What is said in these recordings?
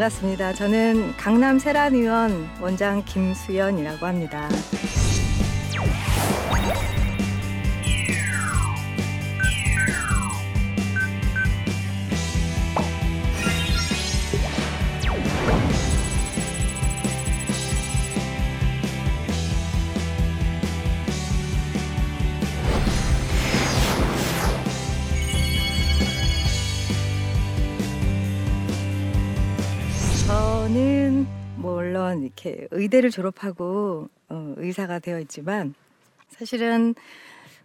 반갑습니다. 저는 강남 세란 의원 원장 김수연이라고 합니다. 이렇게 의대를 졸업하고 어, 의사가 되어 있지만 사실은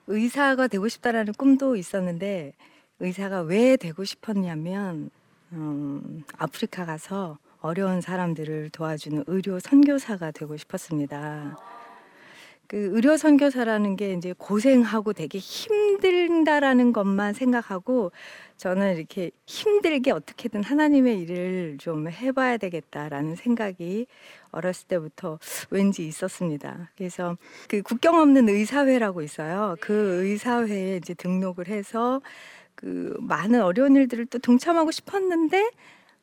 의사가 되고 싶다라는 꿈도 있었는데 의사가 왜 되고 싶었냐면 음, 아프리카 가서 어려운 사람들을 도와주는 의료 선교사가 되고 싶었습니다. 그 의료 선교사라는 게 이제 고생하고 되게 힘들다라는 것만 생각하고 저는 이렇게 힘들게 어떻게든 하나님의 일을 좀 해봐야 되겠다라는 생각이 어렸을 때부터 왠지 있었습니다. 그래서 그 국경 없는 의사회라고 있어요. 그 의사회에 이제 등록을 해서 그 많은 어려운 일들을 또 동참하고 싶었는데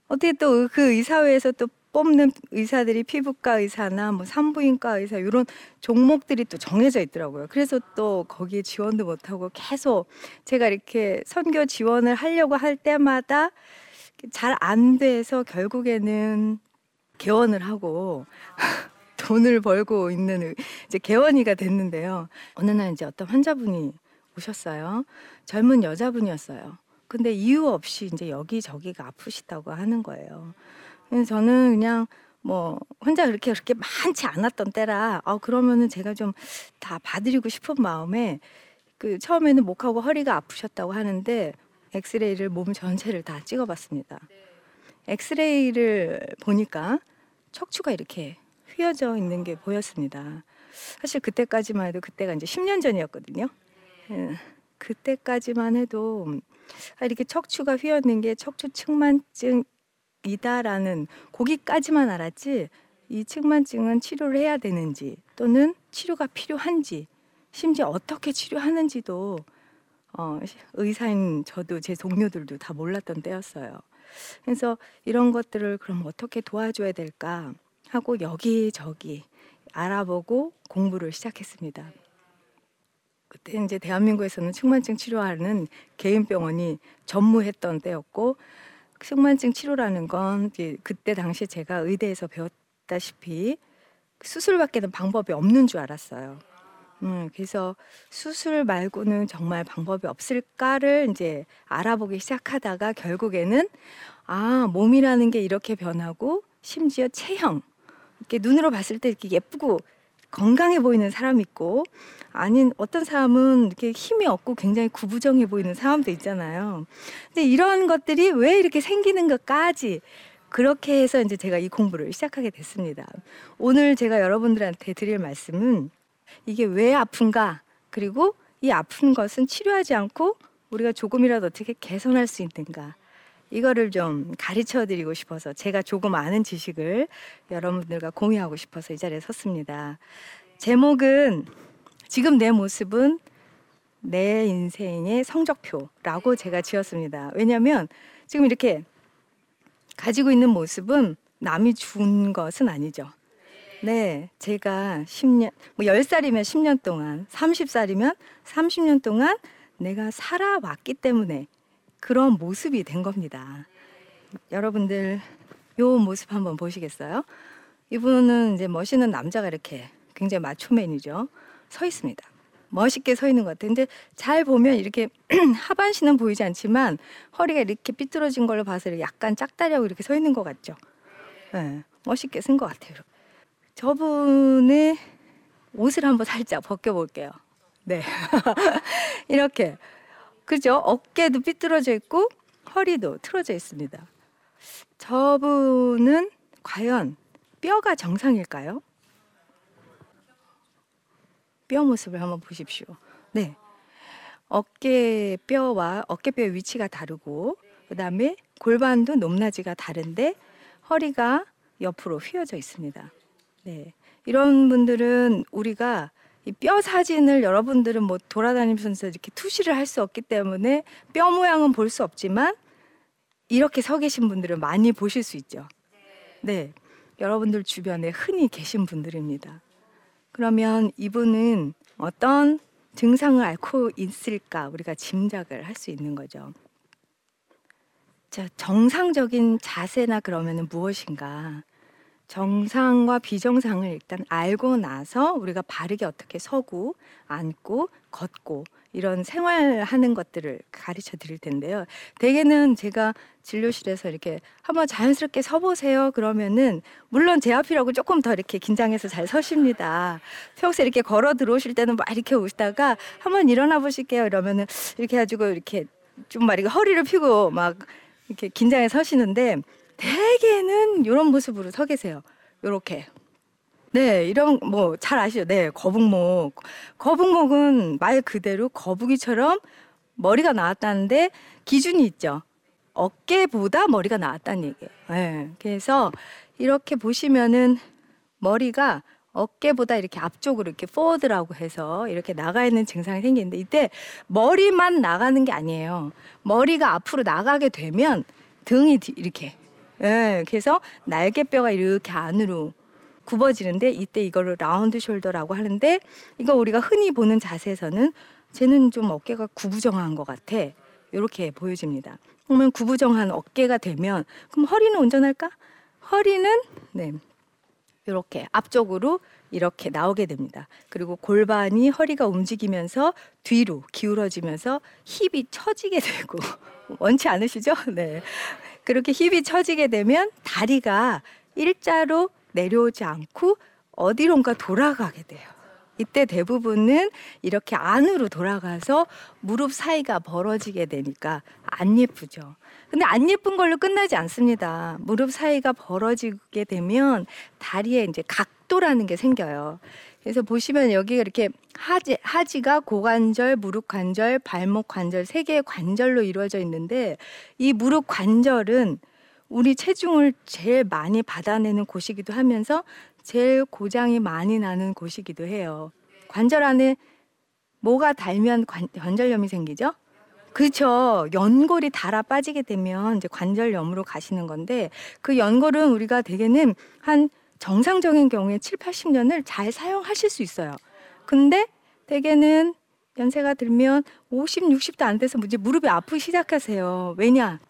어떻게 또 그 의사회에서 또 뽑는 의사들이 피부과 의사나 뭐 산부인과 의사 이런 종목들이 또 정해져 있더라고요. 그래서 또 거기에 지원도 못 하고 계속 제가 이렇게 선교 지원을 하려고 할 때마다 잘 안 돼서 결국에는 개원을 하고 돈을 벌고 있는 이제 개원이가 됐는데요. 어느 날 이제 어떤 환자분이 오셨어요. 젊은 여자분이었어요. 근데 이유 없이 이제 여기저기가 아프시다고 하는 거예요. 저는 그냥 뭐 혼자 그렇게 그렇게 많지 않았던 때라 아 그러면은 제가 좀 다 봐드리고 싶은 마음에 그 처음에는 목하고 허리가 아프셨다고 하는데 엑스레이를 몸 전체를 다 찍어봤습니다. 엑스레이를 보니까 척추가 이렇게 휘어져 있는 게 보였습니다. 사실 그때까지만 해도 그때가 이제 10년 전이었거든요. 예, 그때까지만 해도 아, 이렇게 척추가 휘어있는 게 척추 측만증 이다라는 거기까지만 알았지 이 측만증은 치료를 해야 되는지 또는 치료가 필요한지 심지어 어떻게 치료하는지도 어, 의사인 저도 제 동료들도 다 몰랐던 때였어요. 그래서 이런 것들을 그럼 어떻게 도와줘야 될까 하고 여기저기 알아보고 공부를 시작했습니다. 그때 이제 대한민국에서는 측만증 치료하는 개인 병원이 전무했던 때였고 측만증 치료라는 건 그때 당시 제가 의대에서 배웠다시피 수술밖에는 방법이 없는 줄 알았어요. 음, 그래서 수술 말고는 정말 방법이 없을까를 이제 알아보기 시작하다가 결국에는 아, 몸이라는 게 이렇게 변하고 심지어 체형. 이렇게 눈으로 봤을 때 이렇게 예쁘고 건강해 보이는 사람 있고 아닌 어떤 사람은 이렇게 힘이 없고 굉장히 구부정해 보이는 사람도 있잖아요. 근데 이런 것들이 왜 이렇게 생기는 것까지 그렇게 해서 이제 제가 이 공부를 시작하게 됐습니다. 오늘 제가 여러분들한테 드릴 말씀은 이게 왜 아픈가? 그리고 이 아픈 것은 치료하지 않고 우리가 조금이라도 어떻게 개선할 수 있는가? 이거를 좀 가르쳐 드리고 싶어서 제가 조금 아는 지식을 여러분들과 공유하고 싶어서 이 자리에 섰습니다. 제목은 지금 내 모습은 내 인생의 성적표라고 제가 지었습니다. 왜냐하면 지금 이렇게 가지고 있는 모습은 남이 준 것은 아니죠. 네, 제가 10년, 뭐 10살이면 10년 동안, 30살이면 30년 동안 내가 살아왔기 때문에 그런 모습이 된 겁니다. 여러분들 요 모습 한번 보시겠어요? 이분은 이제 멋있는 남자가 이렇게 굉장히 마초맨이죠. 서 있습니다. 멋있게 서 있는 것. 근데 잘 보면 이렇게 하반신은 보이지 않지만 허리가 이렇게 삐뚤어진 걸로 봐서 약간 짝다리하고 이렇게 서 있는 것 같죠. 네, 멋있게 쓴 것 같아요. 저분의 옷을 한번 살짝 벗겨볼게요. 네. 이렇게. 그죠? 어깨도 삐뚤어져 있고 허리도 틀어져 있습니다. 저분은 과연 뼈가 정상일까요? 뼈 모습을 한번 보십시오. 네. 어깨 뼈와 어깨 뼈의 위치가 다르고 그다음에 골반도 높낮이가 다른데 허리가 옆으로 휘어져 있습니다. 네. 이런 분들은 우리가 이 뼈 사진을 여러분들은 뭐 돌아다니면서 이렇게 투시를 할 수 없기 때문에 뼈 모양은 볼 수 없지만 이렇게 서 계신 분들은 많이 보실 수 있죠. 네. 여러분들 주변에 흔히 계신 분들입니다. 그러면 이분은 어떤 증상을 앓고 있을까 우리가 짐작을 할 수 있는 거죠. 자, 정상적인 자세나 그러면은 무엇인가? 정상과 비정상을 일단 알고 나서 우리가 바르게 어떻게 서고 앉고 걷고 이런 생활하는 것들을 가르쳐 드릴 텐데요. 대개는 제가 진료실에서 이렇게 한번 자연스럽게 서보세요. 그러면은 물론 제 앞이라고 조금 더 이렇게 긴장해서 잘 서십니다. 평소에 이렇게 걸어 들어오실 때는 막 이렇게 오시다가 한번 일어나 보실게요. 이러면은 이렇게 가지고 이렇게 좀 막 이렇게 허리를 펴고 막 이렇게 긴장해 서시는데 대개는 이런 모습으로 서 계세요. 요렇게. 네, 이런 뭐 잘 아시죠? 네, 거북목. 거북목은 말 그대로 거북이처럼 머리가 나왔다는데 기준이 있죠. 어깨보다 머리가 나왔다는 얘기예요. 네, 그래서 이렇게 보시면은 머리가 어깨보다 이렇게 앞쪽으로 이렇게 포워드라고 해서 이렇게 나가 있는 증상이 생기는데 이때 머리만 나가는 게 아니에요. 머리가 앞으로 나가게 되면 등이 이렇게 예, 그래서 날개뼈가 이렇게 안으로 굽어지는데 이때 이거를 라운드 숄더라고 하는데 이거 우리가 흔히 보는 자세에서는 쟤는 좀 어깨가 구부정한 것 같아. 이렇게 보여집니다. 그러면 구부정한 어깨가 되면 그럼 허리는 온전할까? 허리는 네. 이렇게 앞쪽으로 이렇게 나오게 됩니다. 그리고 골반이 허리가 움직이면서 뒤로 기울어지면서 힙이 처지게 되고 원치 않으시죠? 네. 그렇게 힙이 처지게 되면 다리가 일자로 내려오지 않고 어디론가 돌아가게 돼요. 이때 대부분은 이렇게 안으로 돌아가서 무릎 사이가 벌어지게 되니까 안 예쁘죠. 근데 안 예쁜 걸로 끝나지 않습니다. 무릎 사이가 벌어지게 되면 다리에 이제 각도라는 게 생겨요. 그래서 보시면 여기가 이렇게 하지, 하지가 고관절, 무릎 관절, 발목 관절 세 개의 관절로 이루어져 있는데 이 무릎 관절은 우리 체중을 제일 많이 받아내는 곳이기도 하면서 제일 고장이 많이 나는 곳이기도 해요. 관절 안에 뭐가 달면 관, 관절염이 생기죠? 그렇죠. 연골이 달아 빠지게 되면 이제 관절염으로 가시는 건데 그 연골은 우리가 대개는 한 정상적인 경우에 7, 80년을 잘 사용하실 수 있어요. 근데 대개는 연세가 들면 50, 60도 안 돼서 이제 무릎이 아프기 시작하세요. 왜냐?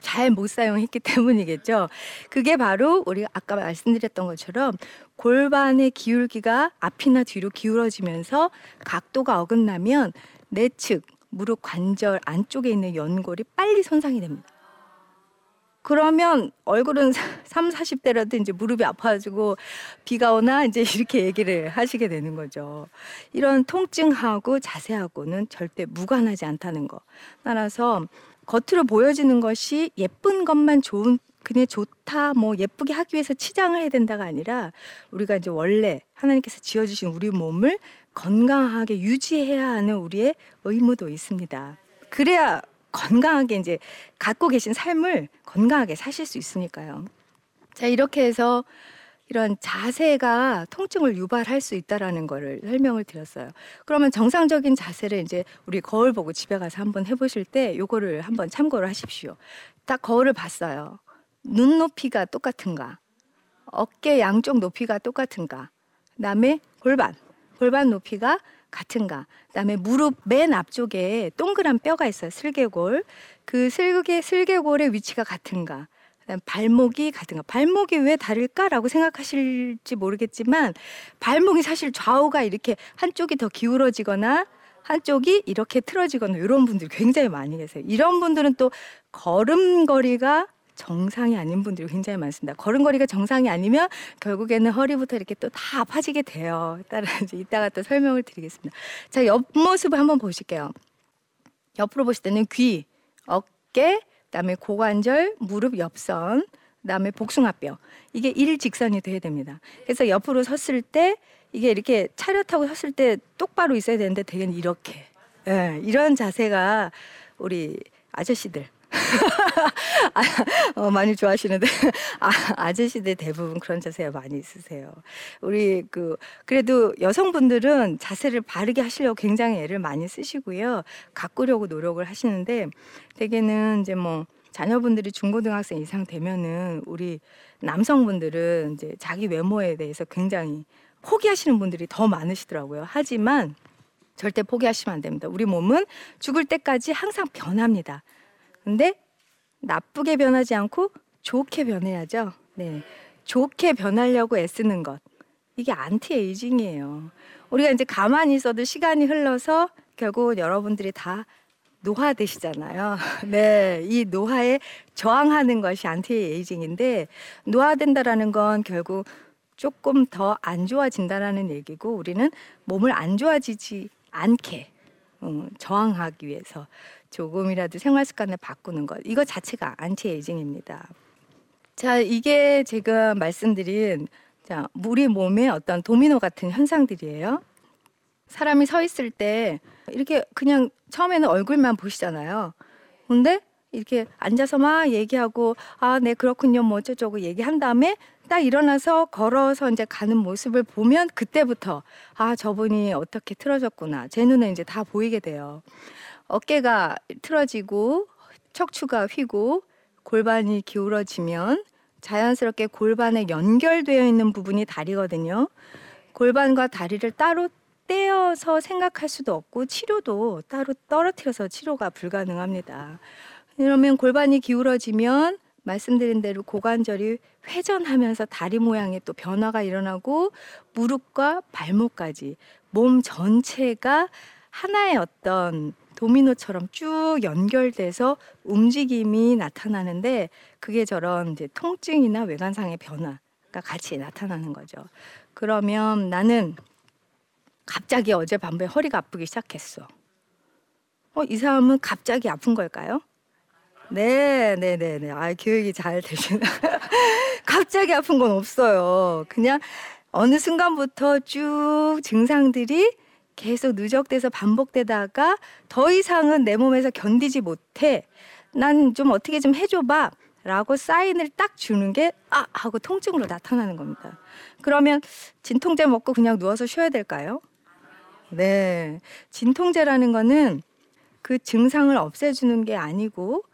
잘 못 사용했기 때문이겠죠. 그게 바로 우리가 아까 말씀드렸던 것처럼 골반의 기울기가 앞이나 뒤로 기울어지면서 각도가 어긋나면 내측 무릎 관절 안쪽에 있는 연골이 빨리 손상이 됩니다. 그러면 얼굴은 3, 40대라도 이제 무릎이 아파가지고 비가 오나 이제 이렇게 얘기를 하시게 되는 거죠. 이런 통증하고 자세하고는 절대 무관하지 않다는 거. 따라서 겉으로 보여지는 것이 예쁜 것만 좋은 그냥 좋다 뭐 예쁘게 하기 위해서 치장을 해야 된다가 아니라 우리가 이제 원래 하나님께서 지어주신 우리 몸을 건강하게 유지해야 하는 우리의 의무도 있습니다. 그래야 건강하게 이제 갖고 계신 삶을 건강하게 사실 수 있으니까요. 자, 이렇게 해서 이런 자세가 통증을 유발할 수 있다라는 거를 설명을 드렸어요. 그러면 정상적인 자세를 이제 우리 거울 보고 집에 가서 한번 해 보실 때 요거를 한번 참고를 하십시오. 딱 거울을 봤어요. 눈 높이가 똑같은가? 어깨 양쪽 높이가 똑같은가? 그다음에 골반, 골반 높이가 같은가? 그다음에 무릎 맨 앞쪽에 동그란 뼈가 있어요. 슬개골. 그 슬개 슬개골의 위치가 같은가? 발목이 같은가? 발목이 왜 다를까라고 생각하실지 모르겠지만 발목이 사실 좌우가 이렇게 한쪽이 더 기울어지거나 한쪽이 이렇게 틀어지거나 이런 분들이 굉장히 많이 계세요. 이런 분들은 또 걸음걸이가 정상이 아닌 분들이 굉장히 많습니다. 걸음걸이가 정상이 아니면 결국에는 허리부터 이렇게 또다 아파지게 돼요. 따라 이제 이따가 또 설명을 드리겠습니다. 자, 옆모습을 한번 보실게요. 옆으로 보실 때는 귀, 어깨, 그다음에 고관절, 무릎 옆선, 그다음에 복숭아뼈. 이게 일직선이 돼야 됩니다. 그래서 옆으로 섰을 때 이게 이렇게 차렷하고 섰을 때 똑바로 있어야 되는데 대개는 이렇게. 예, 이런 자세가 우리 아저씨들 아, 어, 많이 좋아하시는데 아, 아저씨들 대부분 그런 자세가 많이 있으세요. 우리 그 그래도 여성분들은 자세를 바르게 하시려고 굉장히 애를 많이 쓰시고요. 가꾸려고 노력을 하시는데 대개는 이제 뭐 자녀분들이 중고등학생 이상 되면은 우리 남성분들은 이제 자기 외모에 대해서 굉장히 포기하시는 분들이 더 많으시더라고요. 하지만 절대 포기하시면 안 됩니다. 우리 몸은 죽을 때까지 항상 변합니다. 근데 나쁘게 변하지 않고 좋게 변해야죠. 네. 좋게 변하려고 애쓰는 것. 이게 anti-aging이에요. 우리가 이제 가만히 있어도 시간이 흘러서 결국 여러분들이 다 노화되시잖아요. 네, 이 노화에 저항하는 것이 anti-aging인데 노화된다라는 건 결국 조금 더 안 좋아진다라는 얘기고 우리는 몸을 안 좋아지지 않게 음, 저항하기 위해서 조금이라도 생활 습관을 바꾸는 것 이거 자체가 안티에이징입니다. 자, 이게 제가 말씀드린 자, 우리 몸의 어떤 도미노 같은 현상들이에요. 사람이 서 있을 때 이렇게 그냥 처음에는 얼굴만 보시잖아요. 근데 이렇게 앉아서 막 얘기하고 아, 네 그렇군요. 뭐 어쩌저쩌고 얘기한 다음에 딱 일어나서 걸어서 이제 가는 모습을 보면 그때부터 아, 저분이 어떻게 틀어졌구나. 제 눈에 이제 다 보이게 돼요. 어깨가 틀어지고 척추가 휘고 골반이 기울어지면 자연스럽게 골반에 연결되어 있는 부분이 다리거든요. 골반과 다리를 따로 떼어서 생각할 수도 없고 치료도 따로 떨어뜨려서 치료가 불가능합니다. 그러면 골반이 기울어지면 말씀드린 대로 고관절이 회전하면서 다리 모양의 또 변화가 일어나고 무릎과 발목까지 몸 전체가 하나의 어떤 도미노처럼 쭉 연결돼서 움직임이 나타나는데 그게 저런 이제 통증이나 외관상의 변화가 같이 나타나는 거죠. 그러면 나는 갑자기 어제 밤에 허리가 아프기 시작했어. 어, 이 사람은 갑자기 아픈 걸까요? 네, 네, 네, 네. 아, 교육이 잘 되시나. 갑자기 아픈 건 없어요. 그냥 어느 순간부터 쭉 증상들이 계속 누적돼서 반복되다가 더 이상은 내 몸에서 견디지 못해. 난 좀 어떻게 좀 해줘봐. 라고 사인을 딱 주는 게, 아! 하고 통증으로 나타나는 겁니다. 그러면 진통제 먹고 그냥 누워서 쉬어야 될까요? 네. 진통제라는 거는 그 증상을 없애주는 게 아니고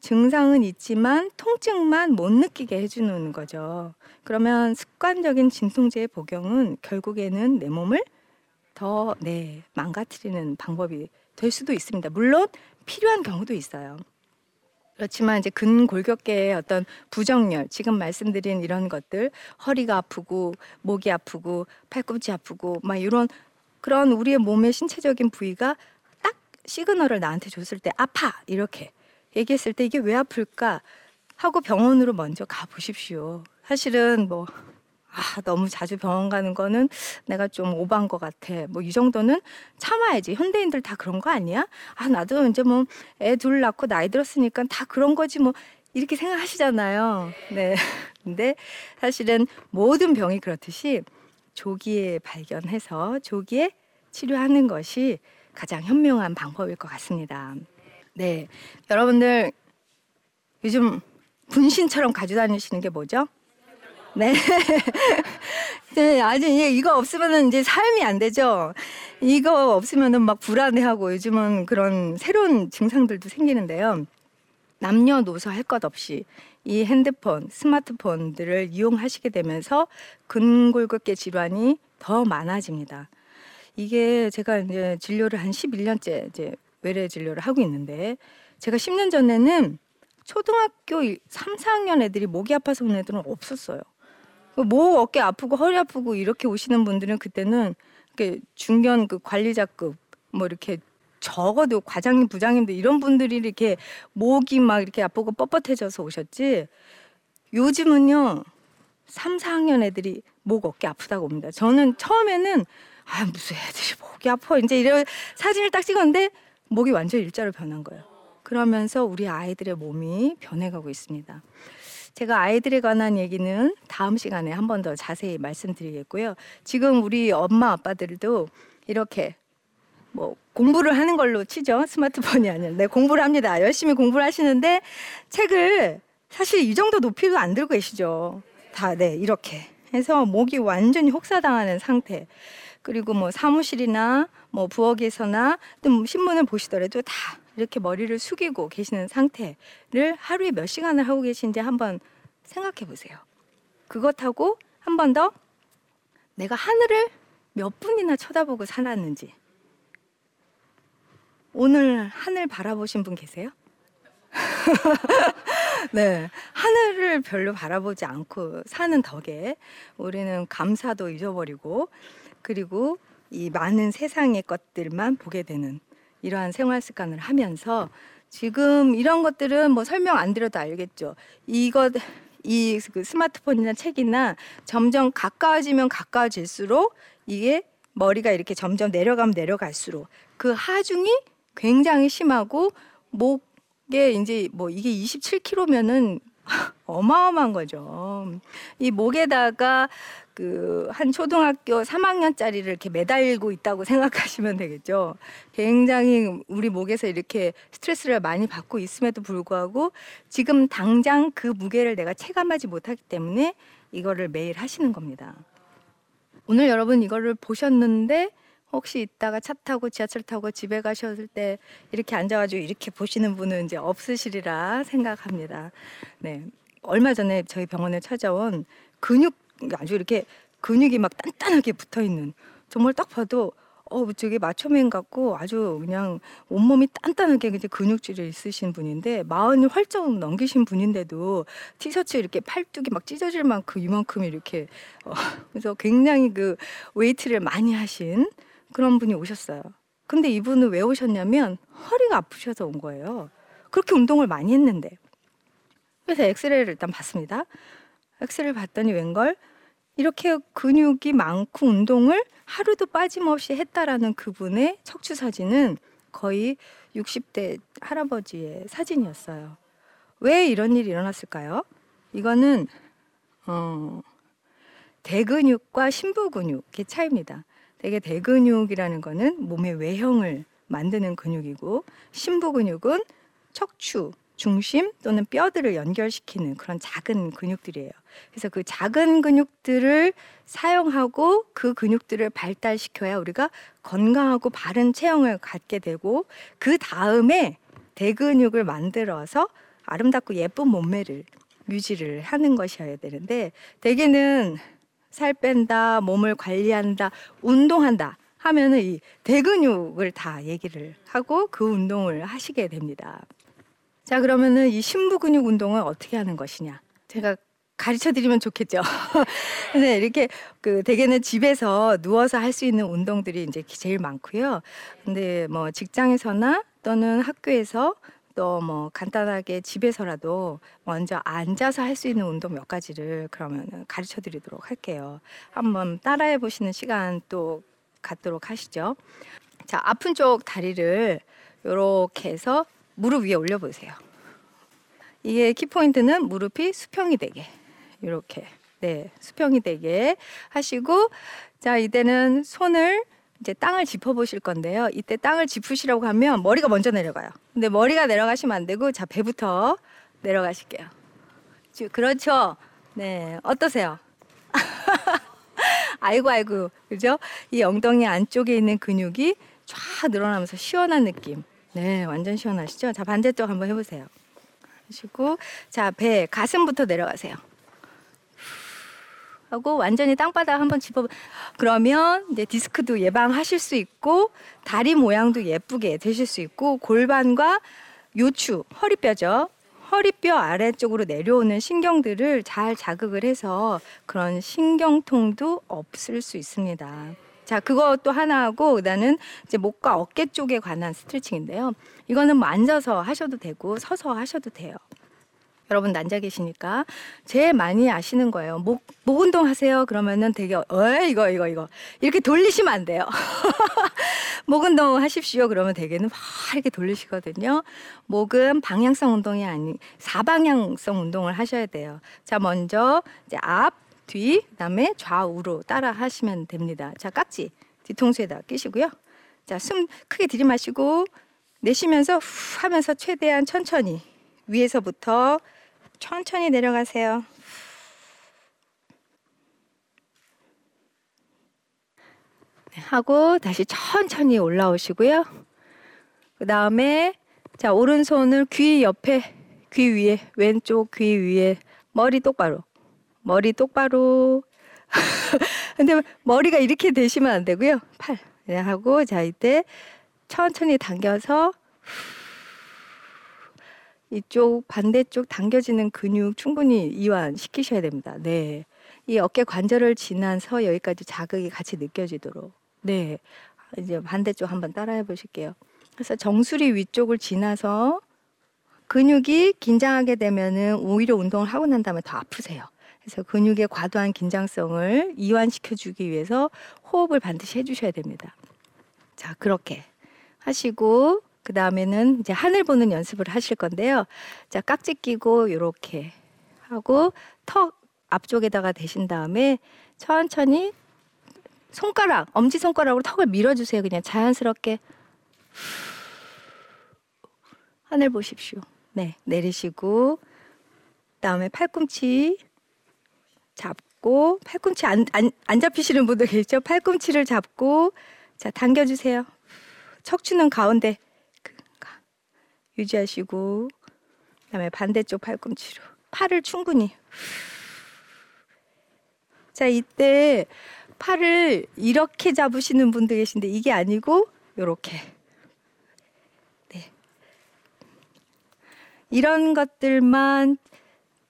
증상은 있지만 통증만 못 느끼게 해주는 거죠. 그러면 습관적인 진통제의 복용은 결국에는 내 몸을 더, 네, 망가뜨리는 방법이 될 수도 있습니다. 물론 필요한 경우도 있어요. 그렇지만 이제 근골격계의 어떤 부정열, 지금 말씀드린 이런 것들, 허리가 아프고, 목이 아프고, 팔꿈치 아프고, 막 이런 그런 우리의 몸의 신체적인 부위가 딱 시그널을 나한테 줬을 때 아파! 이렇게 얘기했을 때 이게 왜 아플까? 하고 병원으로 먼저 가 보십시오. 사실은 뭐, 아, 너무 자주 병원 가는 거는 내가 좀 오반 것 같아. 뭐 이 정도는 참아야지. 현대인들 다 그런 거 아니야? 아, 나도 이제 뭐 애 둘 낳고 나이 들었으니까 다 그런 거지 뭐 이렇게 생각하시잖아요. 네. 근데 사실은 모든 병이 그렇듯이 조기에 발견해서 조기에 치료하는 것이 가장 현명한 방법일 것 같습니다. 네. 여러분들 요즘 분신처럼 가지고 다니시는 게 뭐죠? 네. 네, 아주 예, 이거 없으면은 이제 삶이 안 되죠. 이거 없으면은 막 불안해하고 요즘은 그런 새로운 증상들도 생기는데요. 남녀노소 할 것 없이 이 핸드폰, 스마트폰들을 이용하시게 되면서 근골격계 질환이 더 많아집니다. 이게 제가 이제 진료를 한 11년째 이제 외래 진료를 하고 있는데 제가 10년 전에는 초등학교 3, 4학년 애들이 목이 아파서 온 애들은 없었어요. 목 어깨 아프고 허리 아프고 이렇게 오시는 분들은 그때는 이렇게 중견 그 관리자급 뭐 이렇게 적어도 과장님 부장님들 이런 분들이 이렇게 목이 막 이렇게 아프고 뻣뻣해져서 오셨지 요즘은요 3, 4학년 애들이 목 어깨 아프다고 옵니다. 저는 처음에는 아 무슨 애들이 목이 아파 이제 이런 사진을 딱 찍었는데 목이 완전 일자로 변한 거예요. 그러면서 우리 아이들의 몸이 변해가고 있습니다. 제가 아이들에 관한 얘기는 다음 시간에 한 번 더 자세히 말씀드리겠고요. 지금 우리 엄마 아빠들도 이렇게 뭐 공부를 하는 걸로 치죠. 스마트폰이 아니라 네, 공부를 합니다. 열심히 공부를 하시는데 책을 사실 이 정도 높이도 안 들고 계시죠. 다 네, 이렇게 해서 목이 완전히 혹사당하는 상태. 그리고 뭐 사무실이나 뭐 부엌에서나 또 신문을 보시더라도 다 이렇게 머리를 숙이고 계시는 상태를 하루에 몇 시간을 하고 계신지 한번 생각해 보세요. 그것하고 한 번 더 내가 하늘을 몇 분이나 쳐다보고 살았는지 오늘 하늘 바라보신 분 계세요? 네, 하늘을 별로 바라보지 않고 사는 덕에 우리는 감사도 잊어버리고 그리고 이 많은 세상의 것들만 보게 되는 이러한 생활 습관을 하면서 지금 이런 것들은 뭐 설명 안 드려도 알겠죠. 이것 이그 스마트폰이나 책이나 점점 가까워지면 가까워질수록 이게 머리가 이렇게 점점 내려가면 내려갈수록 그 하중이 굉장히 심하고 목에 이제 뭐 이게 27kg면은 어마어마한 거죠. 이 목에다가 그 한 초등학교 3학년짜리를 이렇게 매달고 있다고 생각하시면 되겠죠. 굉장히 우리 목에서 이렇게 스트레스를 많이 받고 있음에도 불구하고 지금 당장 그 무게를 내가 체감하지 못하기 때문에 이거를 매일 하시는 겁니다. 오늘 여러분 이거를 보셨는데 혹시 이따가 차 타고 지하철 타고 집에 가셨을 때 이렇게 앉아가지고 이렇게 보시는 분은 이제 없으시리라 생각합니다. 네. 얼마 전에 저희 병원에 찾아온 근육 아주 이렇게 근육이 막 단단하게 붙어 있는 정말 딱 봐도 어 저게 macho man 같고 아주 그냥 온몸이 단단하게 이제 근육질이 있으신 분인데 마흔이 활짝 넘기신 분인데도 티셔츠 이렇게 팔뚝이 막 찢어질 만큼 이만큼 이렇게 어, 그래서 굉장히 그 웨이트를 많이 하신 그런 분이 오셨어요. 근데 이분은 왜 오셨냐면 허리가 아프셔서 온 거예요. 그렇게 운동을 많이 했는데. 그래서 엑스레이를 일단 봤습니다. 엑스레이를 봤더니 웬걸 이렇게 근육이 많고 운동을 하루도 빠짐없이 했다라는 그분의 척추 사진은 거의 60대 할아버지의 사진이었어요. 왜 이런 일이 일어났을까요? 이거는 어, 대근육과 심부근육의 차이입니다. 되게 대근육이라는 거는 몸의 외형을 만드는 근육이고 심부근육은 척추, 중심 또는 뼈들을 연결시키는 그런 작은 근육들이에요. 그래서 그 작은 근육들을 사용하고 그 근육들을 발달시켜야 우리가 건강하고 바른 체형을 갖게 되고 그 다음에 대근육을 만들어서 아름답고 예쁜 몸매를 유지를 하는 것이어야 되는데 대개는 살 뺀다, 몸을 관리한다, 운동한다 하면은 이 대근육을 다 얘기를 하고 그 운동을 하시게 됩니다. 자, 그러면은 이 심부 근육 운동을 어떻게 하는 것이냐? 제가 가르쳐 드리면 좋겠죠. 네, 이렇게 그 대개는 집에서 누워서 할 수 있는 운동들이 이제 제일 많고요. 근데 뭐 직장에서나 또는 학교에서 또 뭐 간단하게 집에서라도 먼저 앉아서 할 수 있는 운동 몇 가지를 그러면 가르쳐 드리도록 할게요. 한번 따라해 보시는 시간 또 갖도록 하시죠. 자, 아픈 쪽 다리를 이렇게 해서 무릎 위에 올려 보세요. 이게 키포인트는 무릎이 수평이 되게 이렇게 네 수평이 되게 하시고 자 이때는 손을 이제 땅을 짚어 보실 건데요. 이때 땅을 짚으시라고 하면 머리가 먼저 내려가요. 근데 머리가 내려가시면 안 되고 자 배부터 내려가실게요. 그렇죠. 네 어떠세요? 아이고 아이고 그죠? 이 엉덩이 안쪽에 있는 근육이 쫙 늘어나면서 시원한 느낌. 네 완전 시원하시죠? 자 반대쪽 한번 해보세요. 하시고 자 배 가슴부터 내려가세요. 하고 완전히 땅바닥 한번 짚어 그러면 이제 디스크도 예방하실 수 있고 다리 모양도 예쁘게 되실 수 있고 골반과 요추 허리뼈죠. 허리뼈 아래쪽으로 내려오는 신경들을 잘 자극을 해서 그런 신경통도 없을 수 있습니다. 자, 그것도 하나 하고 그다음은 이제 목과 어깨 쪽에 관한 스트레칭인데요. 이거는 뭐 앉아서 하셔도 되고 서서 하셔도 돼요. 여러분 앉아 계시니까 제일 많이 아시는 거예요. 목, 목 운동 하세요. 그러면은 되게, 어, 이거, 이거, 이거. 이렇게 돌리시면 안 돼요. 목 운동 하십시오. 그러면 되게는 막 이렇게 돌리시거든요. 목은 방향성 운동이 아닌 사방향성 운동을 하셔야 돼요. 자, 먼저 이제 앞, 뒤, 그다음에 좌우로 따라 하시면 됩니다. 자, 깍지 뒤통수에다 끼시고요. 자, 숨 크게 들이마시고 내쉬면서 후 하면서 최대한 천천히 위에서부터 천천히 내려가세요. 네, 하고 다시 천천히 올라오시고요. 그 다음에 자, 오른손을 귀 옆에, 귀 위에, 왼쪽 귀 위에, 머리 똑바로. 머리 똑바로. 근데 머리가 이렇게 되시면 안 되고요. 팔. 네, 하고, 자, 이때 천천히 당겨서 이쪽 반대쪽 당겨지는 근육 충분히 이완시키셔야 됩니다. 네. 이 어깨 관절을 지나서 여기까지 자극이 같이 느껴지도록. 네. 이제 반대쪽 한번 따라해 보실게요. 그래서 정수리 위쪽을 지나서 근육이 긴장하게 되면은 오히려 운동을 하고 난 다음에 더 아프세요. 그래서 근육의 과도한 긴장성을 이완시켜 주기 위해서 호흡을 반드시 해 주셔야 됩니다. 자, 그렇게 하시고 그 다음에는 이제 하늘 보는 연습을 하실 건데요. 자, 깍지 끼고 이렇게 하고 턱 앞쪽에다가 대신 다음에 천천히 손가락, 엄지 손가락으로 턱을 밀어주세요. 그냥 자연스럽게 하늘 보십시오. 네, 내리시고 그다음에 팔꿈치 잡고 팔꿈치 안, 안, 안 잡히시는 분들 계시죠? 팔꿈치를 잡고 자 당겨주세요. 척추는 가운데 그, 유지하시고 그다음에 반대쪽 팔꿈치로. 팔을 충분히. 자 이때 팔을 이렇게 잡으시는 분들 계신데 이게 아니고 이렇게. 네. 이런 것들만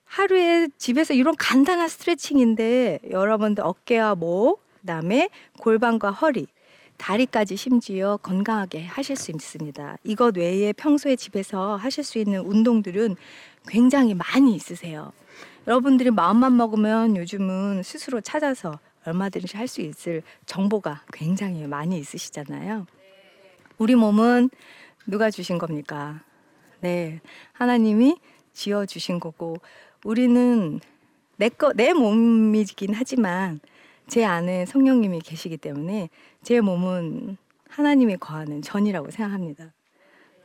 하루에 집에서 이런 간단한 스트레칭인데 여러분들 어깨와 목 그다음에 골반과 허리 다리까지 심지어 건강하게 하실 수 있습니다. 이것 외에 평소에 집에서 하실 수 있는 운동들은 굉장히 많이 있으세요. 여러분들이 마음만 먹으면 요즘은 스스로 찾아서 얼마든지 할 수 있을 정보가 굉장히 많이 있으시잖아요. 우리 몸은 누가 주신 겁니까? 네. 하나님이 지어 주신 거고 우리는 내 거, 내 몸이긴 하지만 제 안에 성령님이 계시기 때문에 제 몸은 하나님이 거하는 전이라고 생각합니다.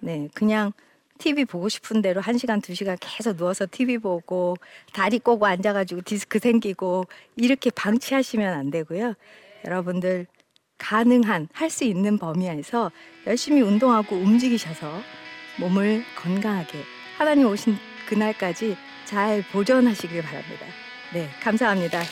네, 그냥 TV 보고 싶은 대로 한 시간 두 시간 계속 누워서 TV 보고 다리 꼬고 앉아가지고 디스크 생기고 이렇게 방치하시면 안 되고요. 여러분들 가능한 할 수 있는 범위 에서 열심히 운동하고 움직이셔서 몸을 건강하게 하나님 오신 그날까지 잘 보존하시길 바랍니다. 네, 감사합니다.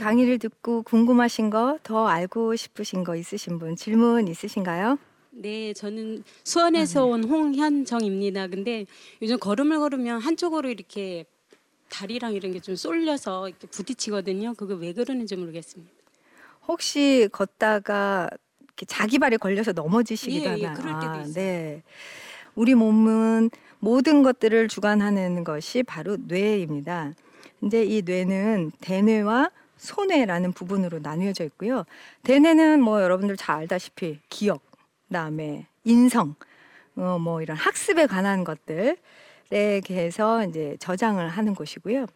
강의를 듣고 궁금하신 거, 더 알고 싶으신 거 있으신 분 질문 있으신가요? 네, 저는 수원에서 온 홍현정입니다. 근데 요즘 걸음을 걸으면 한쪽으로 이렇게 다리랑 이런 게 좀 쏠려서 이렇게 부딪히거든요. 그게 왜 그러는지 모르겠습니다. 혹시 걷다가 이렇게 자기 발에 걸려서 넘어지시기도 예, 예? 그럴 때도 있어요. 네. 우리 몸은 모든 것들을 주관하는 것이 바로 뇌입니다. 이제 이 뇌는 대뇌와 소뇌라는 부분으로 나뉘어져 있고요. 대뇌는 뭐 여러분들 잘 알다시피 기억, 그다음에 인성, 어, 뭐 이런 학습에 관한 것들에 대해서 이제 저장을 하는 곳이고요.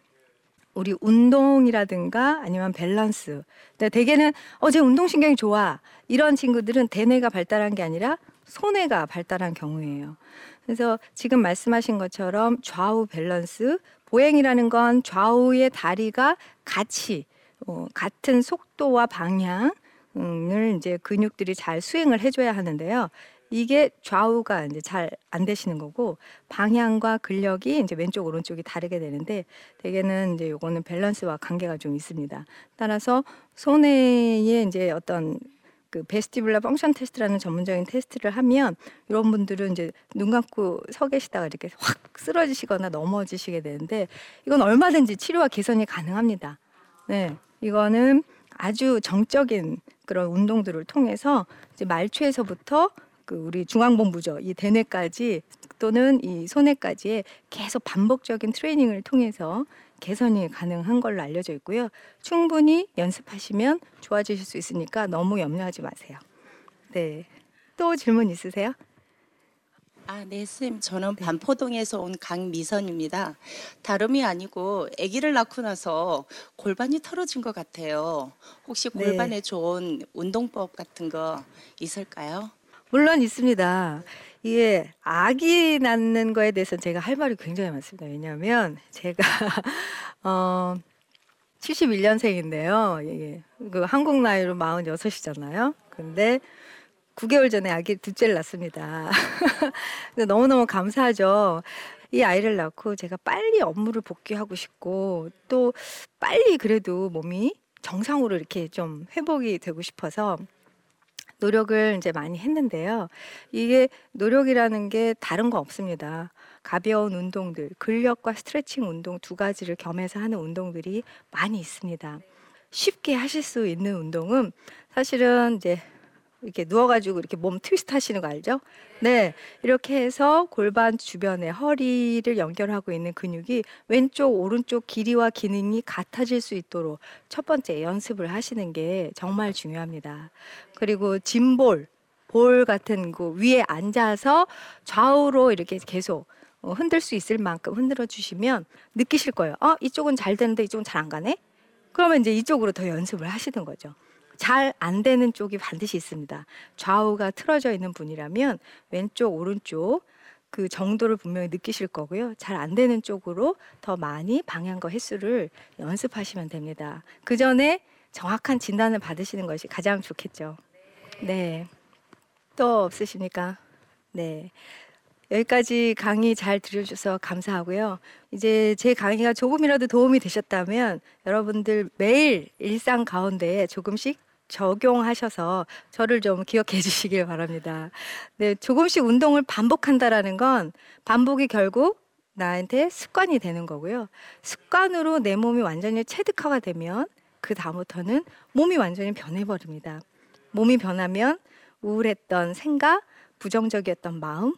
우리 운동이라든가 아니면 밸런스. 근데 대개는 어제 운동신경이 좋아. 이런 친구들은 대뇌가 발달한 게 아니라 소뇌가 발달한 경우예요. 그래서 지금 말씀하신 것처럼 좌우 밸런스, 보행이라는 건 좌우의 다리가 같이 어, 같은 속도와 방향을 이제 근육들이 잘 수행을 해줘야 하는데요. 이게 좌우가 이제 잘 안 되시는 거고 방향과 근력이 이제 왼쪽 오른쪽이 다르게 되는데 대개는 이제 요거는 밸런스와 관계가 좀 있습니다. 따라서 손해의 이제 어떤 그 베스티블러 펑션 테스트라는 전문적인 테스트를 하면 이런 분들은 이제 눈 감고 서 계시다가 이렇게 확 쓰러지시거나 넘어지시게 되는데 이건 얼마든지 치료와 개선이 가능합니다. 네, 이거는 아주 정적인 그런 운동들을 통해서 이제 말초에서부터 그 우리 중앙본부죠 이 대뇌까지 또는 이 소뇌까지의 계속 반복적인 트레이닝을 통해서 개선이 가능한 걸로 알려져 있고요. 충분히 연습하시면 좋아지실 수 있으니까 너무 염려하지 마세요. 네. 또 질문 있으세요? 아, 네, 쌤. 저는 반포동에서 온 강미선입니다. 다름이 아니고 아기를 낳고 나서 골반이 털어진 것 같아요. 혹시 네. 골반에 좋은 운동법 같은 거 있을까요? 물론 있습니다. 이게 아기 낳는 거에 대해서 제가 할 말이 굉장히 많습니다. 왜냐하면 제가 어 71년생인데요. 예, 그 한국 나이로 46이잖아요. 근데 9개월 전에 아기 둘째를 낳습니다. 너무너무 감사하죠. 이 아이를 낳고 제가 빨리 업무를 복귀하고 싶고 또 빨리 그래도 몸이 정상으로 이렇게 좀 회복이 되고 싶어서 노력을 이제 많이 했는데요. 이게 노력이라는 게 다른 거 없습니다. 가벼운 운동들, 근력과 스트레칭 운동 두 가지를 겸해서 하는 운동들이 많이 있습니다. 쉽게 하실 수 있는 운동은 사실은 이제 이렇게 누워가지고 이렇게 몸 트위스트 하시는 거 알죠? 네. 이렇게 해서 골반 주변에 허리를 연결하고 있는 근육이 왼쪽, 오른쪽 길이와 기능이 같아질 수 있도록 첫 번째 연습을 하시는 게 정말 중요합니다. 그리고 짐볼, 볼 같은 거 위에 앉아서 좌우로 이렇게 계속 어, 흔들 수 있을 만큼 흔들어 주시면 느끼실 거예요. 어, 이쪽은 잘 되는데 이쪽은 잘 안 가네? 그러면 이제 이쪽으로 더 연습을 하시는 거죠. 잘 안 되는 쪽이 반드시 있습니다. 좌우가 틀어져 있는 분이라면 왼쪽, 오른쪽 그 정도를 분명히 느끼실 거고요. 잘 안 되는 쪽으로 더 많이 방향과 횟수를 연습하시면 됩니다. 그 전에 정확한 진단을 받으시는 것이 가장 좋겠죠. 네. 또 없으십니까? 네. 여기까지 강의 잘 들어주셔서 감사하고요. 이제 제 강의가 조금이라도 도움이 되셨다면 여러분들 매일 일상 가운데 조금씩 적용하셔서 저를 좀 기억해 주시길 바랍니다. 네, 조금씩 운동을 반복한다라는 건 반복이 결국 나한테 습관이 되는 거고요. 습관으로 내 몸이 완전히 체득화가 되면 그 다음부터는 몸이 완전히 변해버립니다. 몸이 변하면 우울했던 생각, 부정적이었던 마음,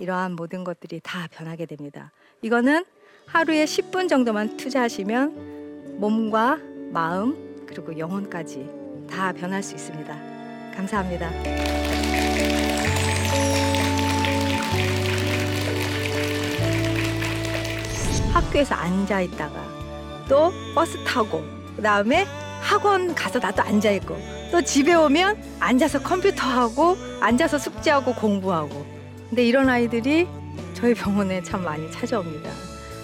이러한 모든 것들이 다 변하게 됩니다. 이거는 하루에 10분 정도만 투자하시면 몸과 마음 그리고 영혼까지 다 변할 수 있습니다. 감사합니다. 학교에서 앉아 있다가 또 버스 타고 그다음에 학원 가서 나도 앉아 있고 또 집에 오면 앉아서 컴퓨터 하고 앉아서 숙제하고 공부하고 근데 이런 아이들이 저희 병원에 참 많이 찾아옵니다.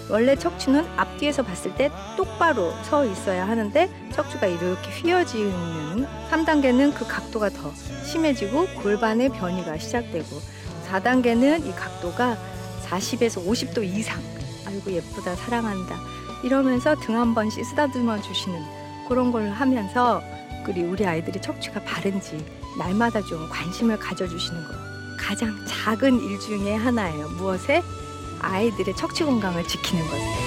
원래 척추는 앞뒤에서 봤을 때 똑바로 서 있어야 하는데 척추가 이렇게 휘어지는 3단계는 그 각도가 더 심해지고 골반의 변이가 시작되고 4단계는 이 각도가 40에서 50도 이상 아이고 예쁘다 사랑한다 이러면서 등 한 번씩 쓰다듬어 주시는 그런 걸 하면서 그리고 우리 아이들이 척추가 바른지 날마다 좀 관심을 가져주시는 거 가장 작은 일 중에 하나예요. 무엇에? 아이들의 척추 건강을 지키는 것에.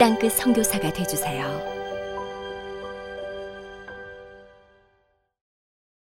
땅끝 선교사가 되주세요